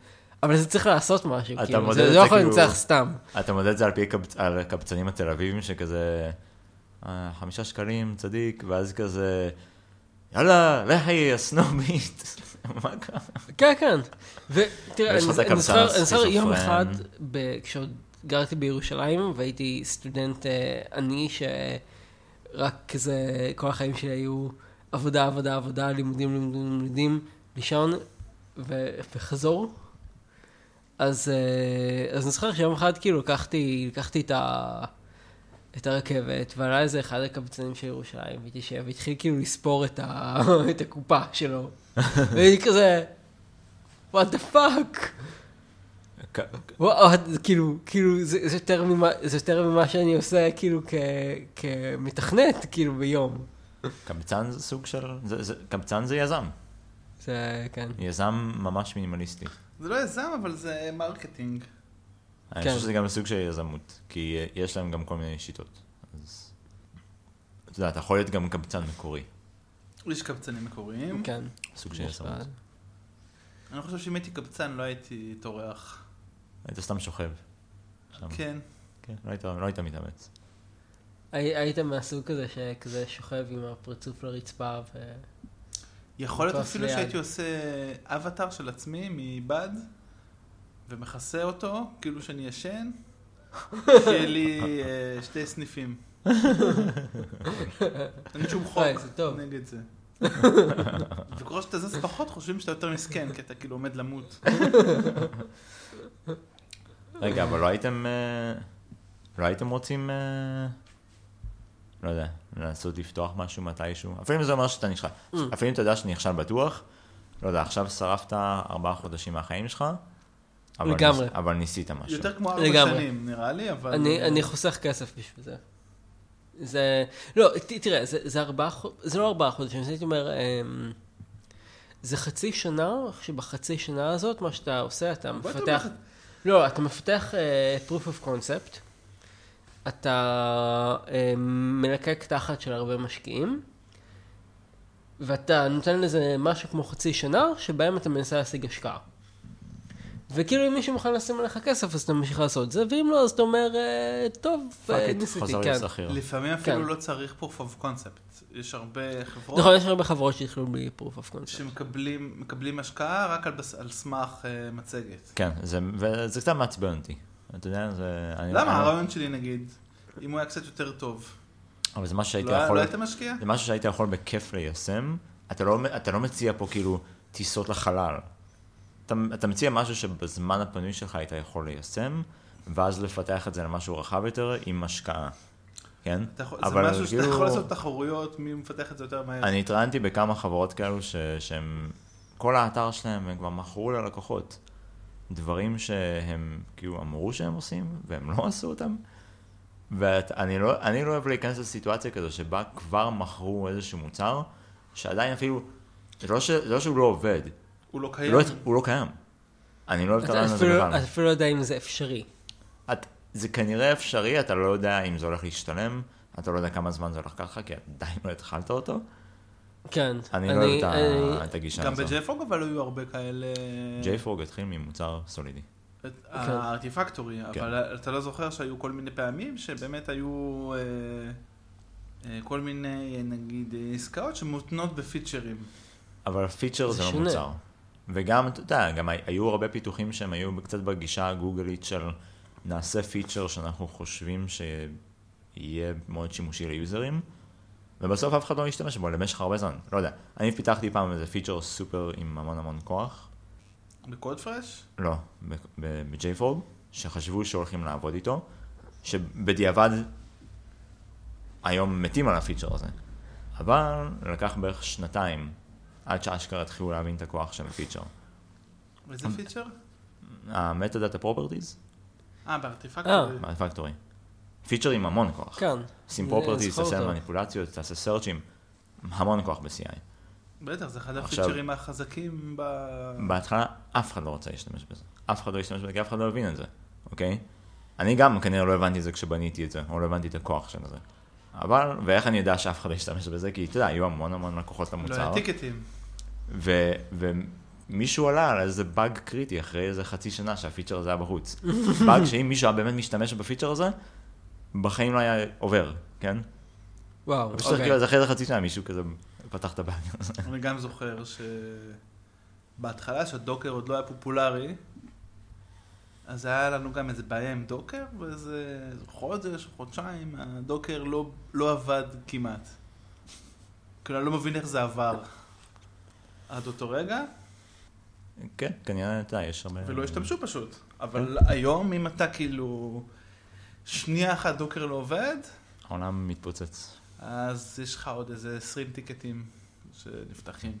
אבל זה צריך לעשות משהו. כאילו, זה לא זה יכול כאילו- לנצח סתם. אתה מודד את זה על פי קבצ- על הקבצנים התל אביבים שכזה, אה, חמישה שקלים, צדיק, ואז כזה, יאללה, לכי, הסנובית. מה קרה? כן, כן. ותראה, אני זוכר יום אחד, כשעוד גרתי בירושלים, והייתי סטודנט אה, עני, שרק כזה, כל החיים שלי היו עבודה, עבודה, עבודה, לימודים, לימודים, לימודים, לישון ו- וחזור. אז, אה, אז אני זוכר שיום אחד כאילו לקחתי, לקחתי את, ה, את הרכבת, ועלה איזה אחד הקבצנים של ירושלים, והתיישב, והתחיל כאילו לספור את, ה, את הקופה שלו. והייתי כזה, what the fuck? וואו, כאילו, כאילו, זה, זה, יותר ממה, זה יותר ממה שאני עושה כאילו כ, כמתכנת, כאילו ביום. קבצן זה סוג של, זה- זה- יזם. זה, כן. יזם ממש מינימליסטי. זה לא יזם, אבל זה marketing. אני כן. חושב שזה גם סוג של יזמות, כי יש להם גם כל מיני שיטות. אז... אתה יודע, אתה יכול להיות גם קבצן מקורי, יש קבצנים מקוריים. כן. סוג של יזמות. אני חושב שאם הייתי קבצן לא הייתי טורח. היית סתם שוכב. שם. כן. כן, לא היית- לא היית מתאמץ. הי- היית מהסוג כזה שכזה שוכב עם הפרצוף לרצפה ו... יכול להיות אפילו ליד. שהייתי עושה אבטאר של עצמי מבד, ומכסה אותו, כאילו שאני ישן, שיהיה לי אה, שתי סניפים. אין שום חוק. נגד זה. וככל שאתה זז פחות, חושבים שאתה יותר מסכן, כי אתה כאילו עומד למות. רגע, אבל לא הייתם... אה, לא הייתם רוצים... אה, לא יודע, לנסות לפתוח משהו מתישהו? אפילו אם זה אומר שאתה נכשל. Mm. אפילו אם אתה יודע שאתה נכשל בטוח, לא יודע, עכשיו שרפת ארבעה חודשים מהחיים שלך, אבל לגמרי. ניס- אבל ניסית משהו. יותר כמו ארבע. שנים, נראה לי, אבל... אני, אני חוסך כסף בשביל זה. זה, לא, ת, תראה, זה, זה ארבעה, זה לא ארבעה חודשים, זה הייתי אומר, אמ, זה חצי שנה, שבחצי שנה הזאת, מה שאתה עושה, אתה מפתח? לא, אתה מפתח uh, proof of concept, אתה uh, מלקק תחת של הרבה משקיעים, ואתה נותן לזה משהו כמו חצי שנה, שבהם אתה מנסה להשיג השקעה. וכאילו אם מישהו מוכן לשים עליך כסף, אז אתה ממשיך לעשות את זה, ואם לא, אז אתה אומר, אה, טוב, אה, ניסיתי, כן. לפעמים אפילו כן. לא צריך proof of concept. יש הרבה חברות נכון, יש הרבה חברות שהתחילו בלי proof of concept. שמקבלים מקבלים השקעה רק על בס- על סמך אה, מצגת. כן, זה- וזה קצת מעצבן אותי. אתה יודע, זה... אני- למה? אני- הרעיון שלי נגיד, אם הוא היה קצת יותר טוב, אבל זה משהו שהייתי לא יכול... לא היית משקיע? זה משהו שהיית יכול בכיף ליישם. אתה לא, אתה לא מציע פה כאילו טיסות לחלל. אתה, אתה מציע משהו שבזמן הפנוי שלך היית יכול ליישם, ואז לפתח את זה למשהו רחב יותר עם השקעה. כן? יכול- אבל זה משהו שאתה כאילו- יכול לעשות תחרויות, מי מפתח את זה יותר מהר. אני התראיינתי בכמה חברות כאלו ש, שהם, כל האתר שלהם הם כבר מכרו ללקוחות דברים שהם כאילו אמרו שהם עושים, והם לא עשו אותם. ואני לא, אני לא אוהב להיכנס לסיטואציה כזו שבה כבר מכרו איזשהו מוצר, שעדיין אפילו, לא, ש, זה לא שהוא לא עובד, הוא לא הוא קיים. לא, הוא לא קיים. אני לא אוהב את הרעיון הזה אפילו- בכלל. אתה אפילו לא יודע אם זה אפשרי. את, זה כנראה אפשרי, אתה לא יודע אם זה הולך להשתלם, אתה לא יודע כמה זמן זה הולך ככה, כי עדיין לא התחלת אותו. כן. אני לא אוהב את אני- את הגישה גם הזו. ב-JFrog אבל היו הרבה כאלה... JFrog התחיל ממוצר סולידי. ה-Artifactory, כן. אבל אתה לא זוכר שהיו כל מיני פעמים שבאמת היו אה, אה, כל מיני, אה, נגיד, עסקאות שמותנות ב-features. אבל ה-feature זה זה לא. מוצר. וגם, אתה יודע, גם היו הרבה פיתוחים שהם היו קצת בגישה הגוגלית של נעשה feature שאנחנו חושבים שיהיה מאוד שימושי ל-users, ובסוף אף אחד לא ישתמש בו למשך הרבה זמן. לא יודע, אני פיתחתי פעם איזה feature סופר עם המון המון כוח, ב-Codefresh? לא, ב-JFrog, שחשבו שהולכים לעבוד איתו, שבדיעבד היום מתים על ה-feature הזה. אבל לקח בערך שנתיים עד שאשכרה התחילו להבין את הכוח של ה-feature. איזה feature? ה-metadata properties, אה, ב-Artifactory. מה-factory. feature עם המון כוח. כן. שים properties, תעשה. מניפולציות, תעשה search-ים, המון כוח ב-CI. בטח, זה אחד ה-features החזקים ב... בהתחלה אף אחד לא רוצה להשתמש בזה. אף אחד לא ישתמש בזה, כי אף אחד לא הבין את זה, אוקיי? אני גם כנראה לא הבנתי את זה כשבניתי את זה, או לא הבנתי את הכוח של זה. אבל, ואיך אני יודע שאף אחד לא ישתמש בזה? כי אתה יודע, היו המון המון לקוחות לא למוצר, היה tickets. ו- ומישהו עלה על איזה באג קריטי אחרי איזה חצי שנה שה-feature הזה היה בחוץ. באג שאם מישהו היה באמת משתמש ב-feature הזה, בחיים לא היה עובר, כן? וואו, פשוט כאילו, אז אחרי איזה חצי שנה מישהו כזה פתח את הבאג הזה. אני גם זוכר שבהתחלה שהדוקר עוד לא היה פופולרי, אז היה לנו גם איזה בעיה עם דוקר, ואיזה חודש, חודשיים, הדוקר לא, לא עבד כמעט. כאילו, אני לא מבין איך זה עבר עד אותו רגע, כן, כנראה, אתה יש הרבה... ולא השתמשו פשוט. אבל היום, אם אתה כאילו שנייה אחת דוקר לא עובד, העולם מתפוצץ. אז יש לך עוד איזה 20 טיקטים שנפתחים.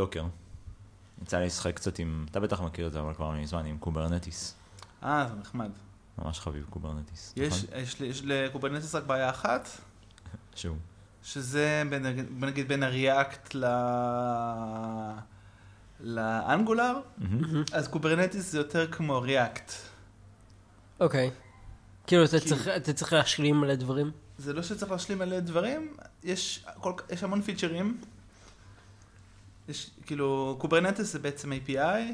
Docker, יצא לי לשחק קצת עם, אתה בטח מכיר את זה, אבל כבר מזמן, עם קוברנטיס. אה, זה נחמד. ממש חביב Kubernetes. יש, נכון? יש, יש ל-Kubernetes רק בעיה אחת, שהוא. שזה בין, בוא נגיד בין ה-React ל... ל-Angular. אז Kubernetes זה יותר כמו React. אוקיי. כאילו, אתה כי- צריך- אתה צריך להשלים מלא דברים? זה לא שצריך להשלים מלא דברים, יש, כל, יש המון features. יש, כאילו, Kubernetes זה בעצם API,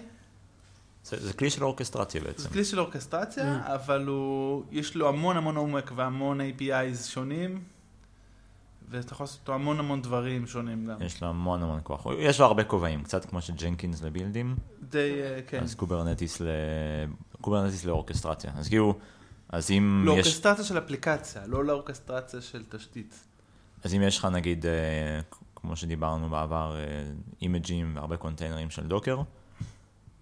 זה, זה כלי של אורקסטרציה זה בעצם. כלי של orchestration, Mm. אבל הוא, יש לו המון המון עומק והמון APIs שונים, ואתה יכול לעשות אותו המון המון דברים שונים גם. יש לו המון המון כוח. יש לו הרבה כובעים, קצת כמו ש-Jenkins ל-builds, די, אה, כן. אז Kubernetes, ל... Kubernetes ל-orchestration. אז כאילו, אז אם לא, יש... לאורקסטרציה של אפליקציה, לא ל-orchestration של תשתית. אז אם יש לך נגיד, אה, כמו שדיברנו בעבר, אה, image-ים והרבה containers של Docker,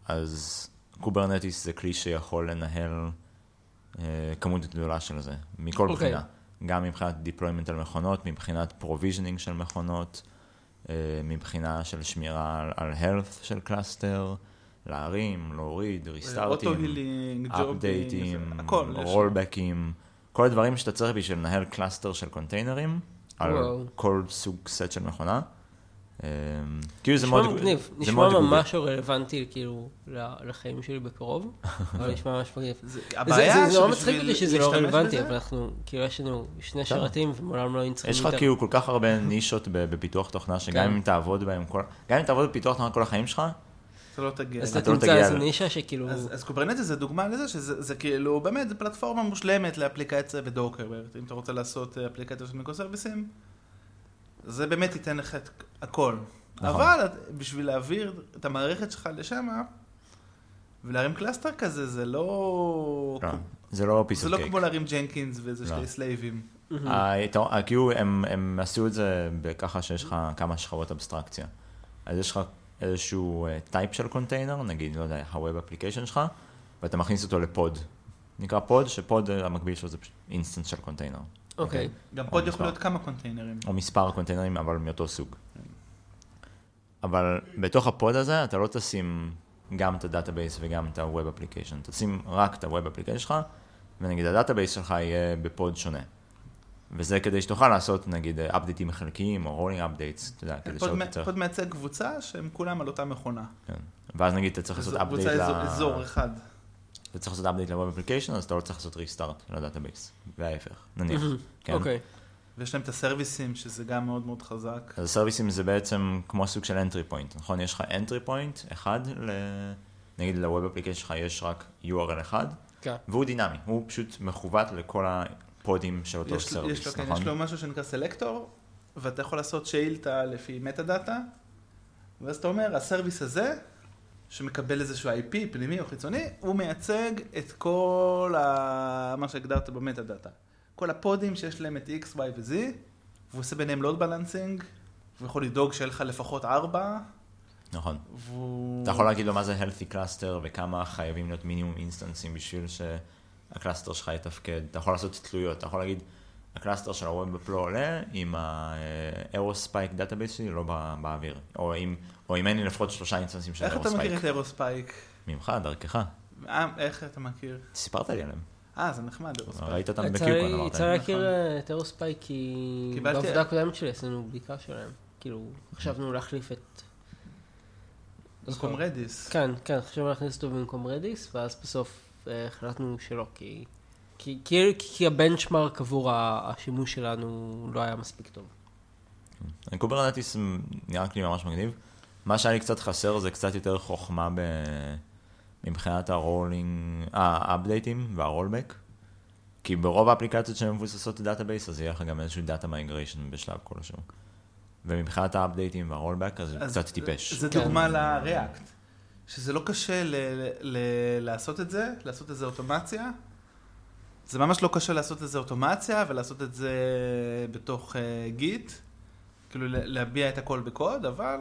אז Kubernetes זה כלי שיכול לנהל אה, כמות גדולה של זה, מכל אוקיי. בחינה. גם מבחינת deployment על מכונות, מבחינת provisioning של מכונות, אה, מבחינה של שמירה על, health של cluster, להרים, להוריד, restart-ים. update-ים, rollback-ים, כל הדברים שאתה צריך בשביל לנהל cluster של containers, על. כל סוג סט של מכונה. אה, כאילו זה מאוד, מגניב, נשמע. ממש רלוונטי כאילו ל- לחיים שלי בקרוב, אבל נשמע ממש מגניב. זה- זה- הבעיה זה זה נורא שבשביל מצחיק אותי שזה לא רלוונטי, אבל אנחנו, כאילו יש לנו שני בסדר. שרתים ומעולם לא היינו צריכים יש לך כאילו כל כך הרבה נישות ב- בפיתוח תוכנה, שגם כן. אם תעבוד בהם, כל- גם אם תעבוד בפיתוח תוכנה כל החיים שלך, אתה לא תגיע. אז. אתה לא תמצא איזה נישה שכאילו, אז, אז Kubernetes זה דוגמה לזה שזה זה כאילו, באמת, זה פלטפורמה מושלמת לאפליקציה ו-Docker. אם אתה רוצה לעשות אה, אפליקציה של microservice-ים, זה באמת ייתן לך את הכל. נכון. אבל בשביל להעביר את המערכת שלך לשם, ולהרים cluster כזה, זה לא... לא, זה לא piece זה לא. כמו להרים Jenkins ואיזה לא. שתי slave-ים. אה, כאילו הם, הם עשו את זה ככה שיש לך כמה שכבות abstraction. אז יש לך איזשהו type של קונטיינר, נגיד, לא יודע, ה-web application שלך, ואתה מכניס אותו ל-pod. נקרא pod, ש-pod אה, המקביל שלו זה פשוט instance של קונטיינר. אוקיי, גם או פה מספר. יכול להיות כמה containers. או מספר containers, אבל מאותו סוג. אבל בתוך ה-pod הזה אתה לא תשים גם את ה-database וגם את ה-web application. תשים רק את ה-web application שלך, ונגיד ה-database שלך יהיה ב-pod שונה. וזה כדי שתוכל לעשות נגיד update-ים חלקיים או rolling updates, אתה יודע, כדי מ- תצטרך. pod מייצג קבוצה שהם כולם על אותה מכונה. כן. ואז נגיד אתה צריך לעשות קבוצה update אזור- אזור אחד. אתה צריך לעשות update ל-web application, אז אתה לא צריך לעשות restart ל-database, וההפך, נניח. כן. אוקיי, ויש להם את ה-service-ים, שזה גם מאוד מאוד חזק. אז ה-service-ים זה בעצם כמו סוג של entry point, נכון? יש לך entry point אחד, ל... נגיד ל-web application שלך יש רק URL אחד, כן. והוא דינמי, הוא פשוט מכוות לכל ה-pod-ים של אותו יש, לו- יש, service, לו, כן, נכון? יש לו משהו שנקרא selector, ואתה יכול לעשות שאילתה לפי metadata, ואז אתה אומר, ה-service הזה, שמקבל איזשהו IP פנימי או חיצוני, הוא מייצג את כל ה... מה שהגדרת ב-metadata. כל ה-pod-ים שיש להם את X, Y ו-Z, והוא עושה ביניהם load balancing, והוא יכול לדאוג שיהיה לך לפחות ארבע, נכון. והוא... אתה יכול להגיד לו מה זה healthy cluster וכמה חייבים להיות מינימום instance-ים בשביל שה cluster שלך יתפקד. אתה יכול לעשות תלויות, אתה יכול להגיד, ה cluster של ה-Web Pro עולה עם ה-Aerospike database שלי לא בא- באוויר. או אם, או אם אין לי לפחות שלושה אינסטנסים של איך אתה מכיר את. Aerospike? ממך, דרכך. אה, איך אתה מכיר? סיפרת לי עליהם. אה, זה נחמד, Aerospike. ראית אותם ב KubeCon, לי- אמרת. יצא לי לי. להכיר את Aerospike כי בעבודה הקודמת שלי עשינו בדיקה שלהם. כאילו, חשבנו להחליף את... במקום Redis. כן, כן, חשבנו להכניס אותו במקום Redis, ואז בסוף אה, החלטנו שלא, כי... כי, כי, כי ה benchmark עבור השימוש שלנו לא היה מספיק טוב. Kubernetes נראה לי ממש מגניב. מה שהיה לי קצת חסר זה קצת יותר חוכמה ב... מבחינת ה rolling, אה, האפדייטים וה rollback. כי ברוב האפליקציות שהן מבוססות database, אז יהיה לך גם איזשהו data migration בשלב כלשהו. ומבחינת האפדייטים וה rollback, אז זה אז קצת טיפש. זה כן. דוגמה ל React. שזה לא קשה ל- ל- לעשות את זה, לעשות איזה אוטומציה. זה ממש לא קשה לעשות איזה אוטומציה ולעשות את זה בתוך Git. כאילו להביע את הכל בקוד, אבל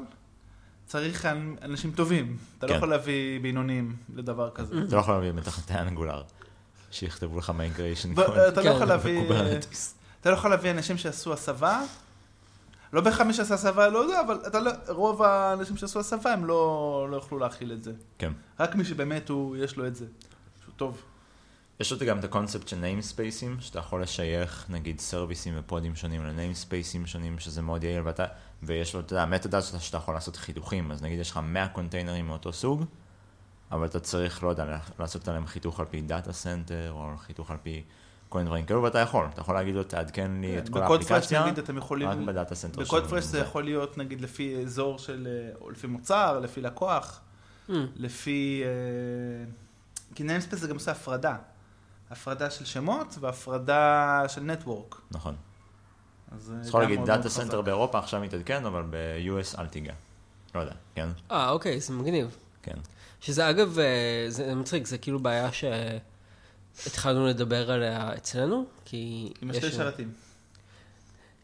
צריך אנ- אנשים טובים. אתה לא כן. יכול להביא בינונים לדבר כזה. אתה לא יכול להביא מתכנתי Angular, שיכתבו לך migration ב- אתה לא כן, יכול להביא... ב Kubernetes. אתה לא יכול להביא אנשים שעשו הסבה, לא בהכרח מי שעשה הסבה לא יודע, אבל אתה לא, רוב האנשים שעשו הסבה הם לא, לא יוכלו להכיל את זה. כן. רק מי שבאמת הוא, יש לו את זה. שהוא טוב. יש עוד גם את הקונספט של ניימספייסים, שאתה יכול לשייך נגיד סרוויסים ופודים שונים לניימספייסים שונים, שזה מאוד יעיל, ואתה, ויש לו, אתה יודע, המטודה שאתה, שאתה יכול לעשות חיתוכים, אז נגיד יש לך 100 קונטיינרים מאותו סוג, אבל אתה צריך, לא יודע, לעשות עליהם חיתוך על פי data center, או חיתוך על פי כל מיני דברים כאלו, ואתה יכול, אתה יכול להגיד לו, תעדכן לי את כל בקוד פרש האפליקציה, נגיד אתם יכולים, רק ב data center בקוד של פרש זה. יכול להיות נגיד לפי אזור של, אה, או לפי מוצר, לפי לקוח, Hmm. לפי... אה, כי ניימספייס זה גם עושה הפרדה. הפרדה של שמות והפרדה של network. נכון. אז אתה יכול להגיד data center. באירופה עכשיו מתעדכן, אבל ב-US אל תיגע. לא יודע, כן? אה, אוקיי, זה מגניב. כן. שזה אגב, אה, זה מצחיק, זה כאילו בעיה שהתחלנו לדבר עליה אצלנו, כי... עם השתי לנו- שרתים.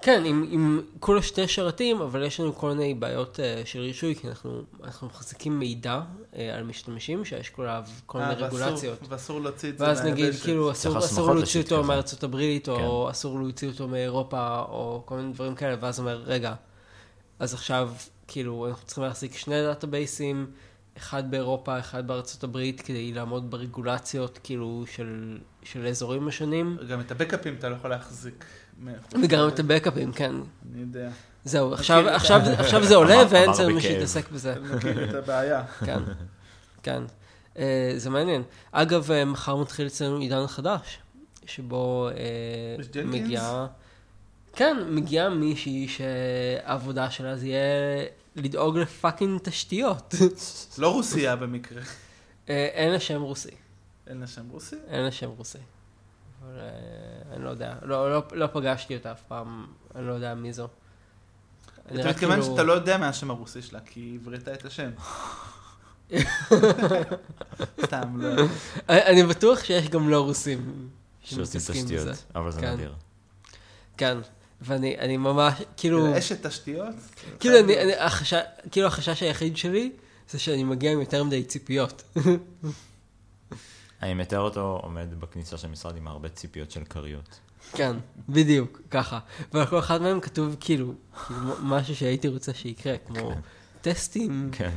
כן, עם, עם כולה שתי שרתים, אבל יש לנו כל מיני בעיות uh, של רישוי, כי אנחנו, אנחנו מחזיקים מידע uh, על משתמשים, שיש כל מיני אה, רגולציות. ואסור להוציא את זה ואז נגיד, מהיבשת. כאילו, אסור, אסור להוציא אותו כזה. מארצות הברית, או כן. אסור להוציא אותו מאירופה, או כל מיני דברים כאלה, ואז אומר, רגע, אז עכשיו, כאילו, אנחנו צריכים להחזיק שני דאטאבייסים, אחד באירופה, אחד בארצות הברית, כדי לעמוד ברגולציות, כאילו, של, של האזורים השונים, גם את הבקאפים אתה לא יכול להחזיק. וגם. את הבקאפים, כן. אני יודע. זהו, עכשיו, את עכשיו, עכשיו זה עולה ואין אצלנו מי. שיתעסק בזה. מכיר את הבעיה. כן, כן. אה, זה מעניין. אגב, אה, מחר מתחיל אצלנו עידן חדש, שבו ג'נקינס? מגיעה... כן, מגיעה מישהי שהעבודה שלה זה יהיה לדאוג לפאקינג תשתיות. לא רוסיה במקרה. אה, אין לה שם רוסי. אין לה שם רוסי? אין לה שם רוסי. אבל אה, אני לא יודע, לא, לא, לא פגשתי אותה אף פעם, אני לא יודע מי זו. אתה מתכוון כאילו- שאתה לא יודע מה השם הרוסי שלה, כי היא הברתה את השם. סתם, לא. אני אני בטוח שיש גם לא רוסים שעושים שמתעסקים בזה. תשתיות, אבל זה כן. נדיר. כן, ואני אני ממש, כאילו, אשת תשתיות? כאילו, אני, אני, החשש, כאילו החשש היחיד שלי זה שאני מגיע עם יותר מדי ציפיות. אני מתאר אותו עומד בכניסה של המשרד עם הרבה ציפיות של כריות. כן, בדיוק, ככה. ועל כל אחד מהם כתוב כאילו, כאילו משהו שהייתי רוצה שיקרה, כמו טסטים, כן,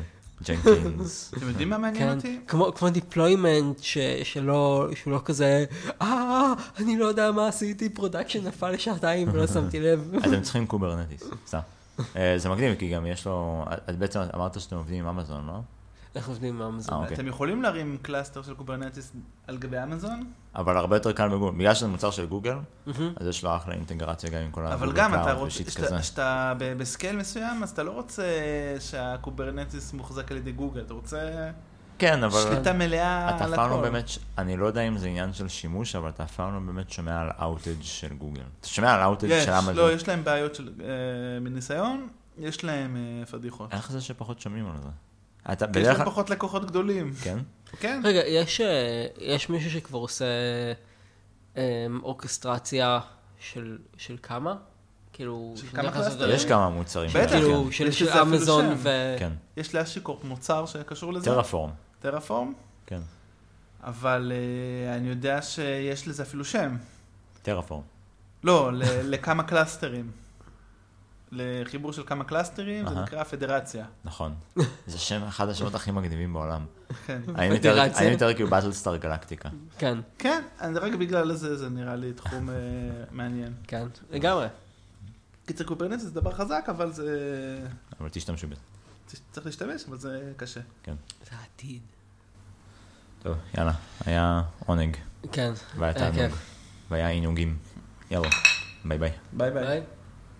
ג'נקינס. אתם יודעים מה מעניין כן, אותי? כמו, ש, שלא, שהוא לא כזה, אה, אני לא יודע מה עשיתי, production נפל לשעתיים ולא שמתי לב. אתם צריכים Kubernetes, סתם. אה, זה מגניב, כי גם יש לו, את בעצם אמרת שאתם עובדים עם אמזון, לא? אנחנו עובדים עם אמזון. אה, אוקיי. אתם יכולים להרים cluster של Kubernetes על גבי אמזון? אבל הרבה יותר קל בגוגל, בגלל שזה מוצר של גוגל, מהמם. אז יש לו אחלה אינטגרציה גם עם כל אבל הגוגל גם אתה רוצה, ושיט שאתה- כזה. שאתה ב- ב scale מסוים, אז אתה לא רוצה שה Kubernetes מוחזק על ידי גוגל, אתה רוצה כן, אבל שליטה מלאה אתה על אף פעם לא הכל. באמת, אני לא יודע אם זה עניין של שימוש, אבל אתה אף פעם לא באמת שומע על outage של גוגל. אתה שומע על outage של אמזון. לא, יש להם בעיות של, אה, מניסיון, יש להם אה, פדיחות. איך זה שפחות שומעים על זה? אתה יש בדרך כלל... פחות לקוחות גדולים. כן? כן. רגע, יש, אה, יש מישהו שכבר עושה אה, אורכסטרציה של, של כמה? כאילו, של כמה קלאסטרים? יש כמה מוצרים. בטח. כאילו, של, יש של אמזון שם. ו... כן. יש ל HashiCorp מוצר שקשור לזה. Terraform. Terraform. כן. אבל אה, אני יודע שיש לזה אפילו שם. Terraform. לא, לכמה קלאסטרים. לחיבור של כמה קלאסטרים, זה. נקרא פדרציה. נכון. זה שם, אחד השמות הכי מגניבים בעולם. כן. אני מתאר כאילו Battlestar Galactica. כן, כן, אני- רק בגלל זה, זה נראה לי תחום אה, מעניין. כן, לגמרי. קיצר Kubernetes זה דבר חזק, אבל זה... אבל תשתמשו בזה. צריך להשתמש, אבל זה קשה. זה העתיד. טוב, יאללה. היה עונג. כן, והיה היה תענוג. והיה עינוגים. יאללה. ביי. ביי ביי. ביי.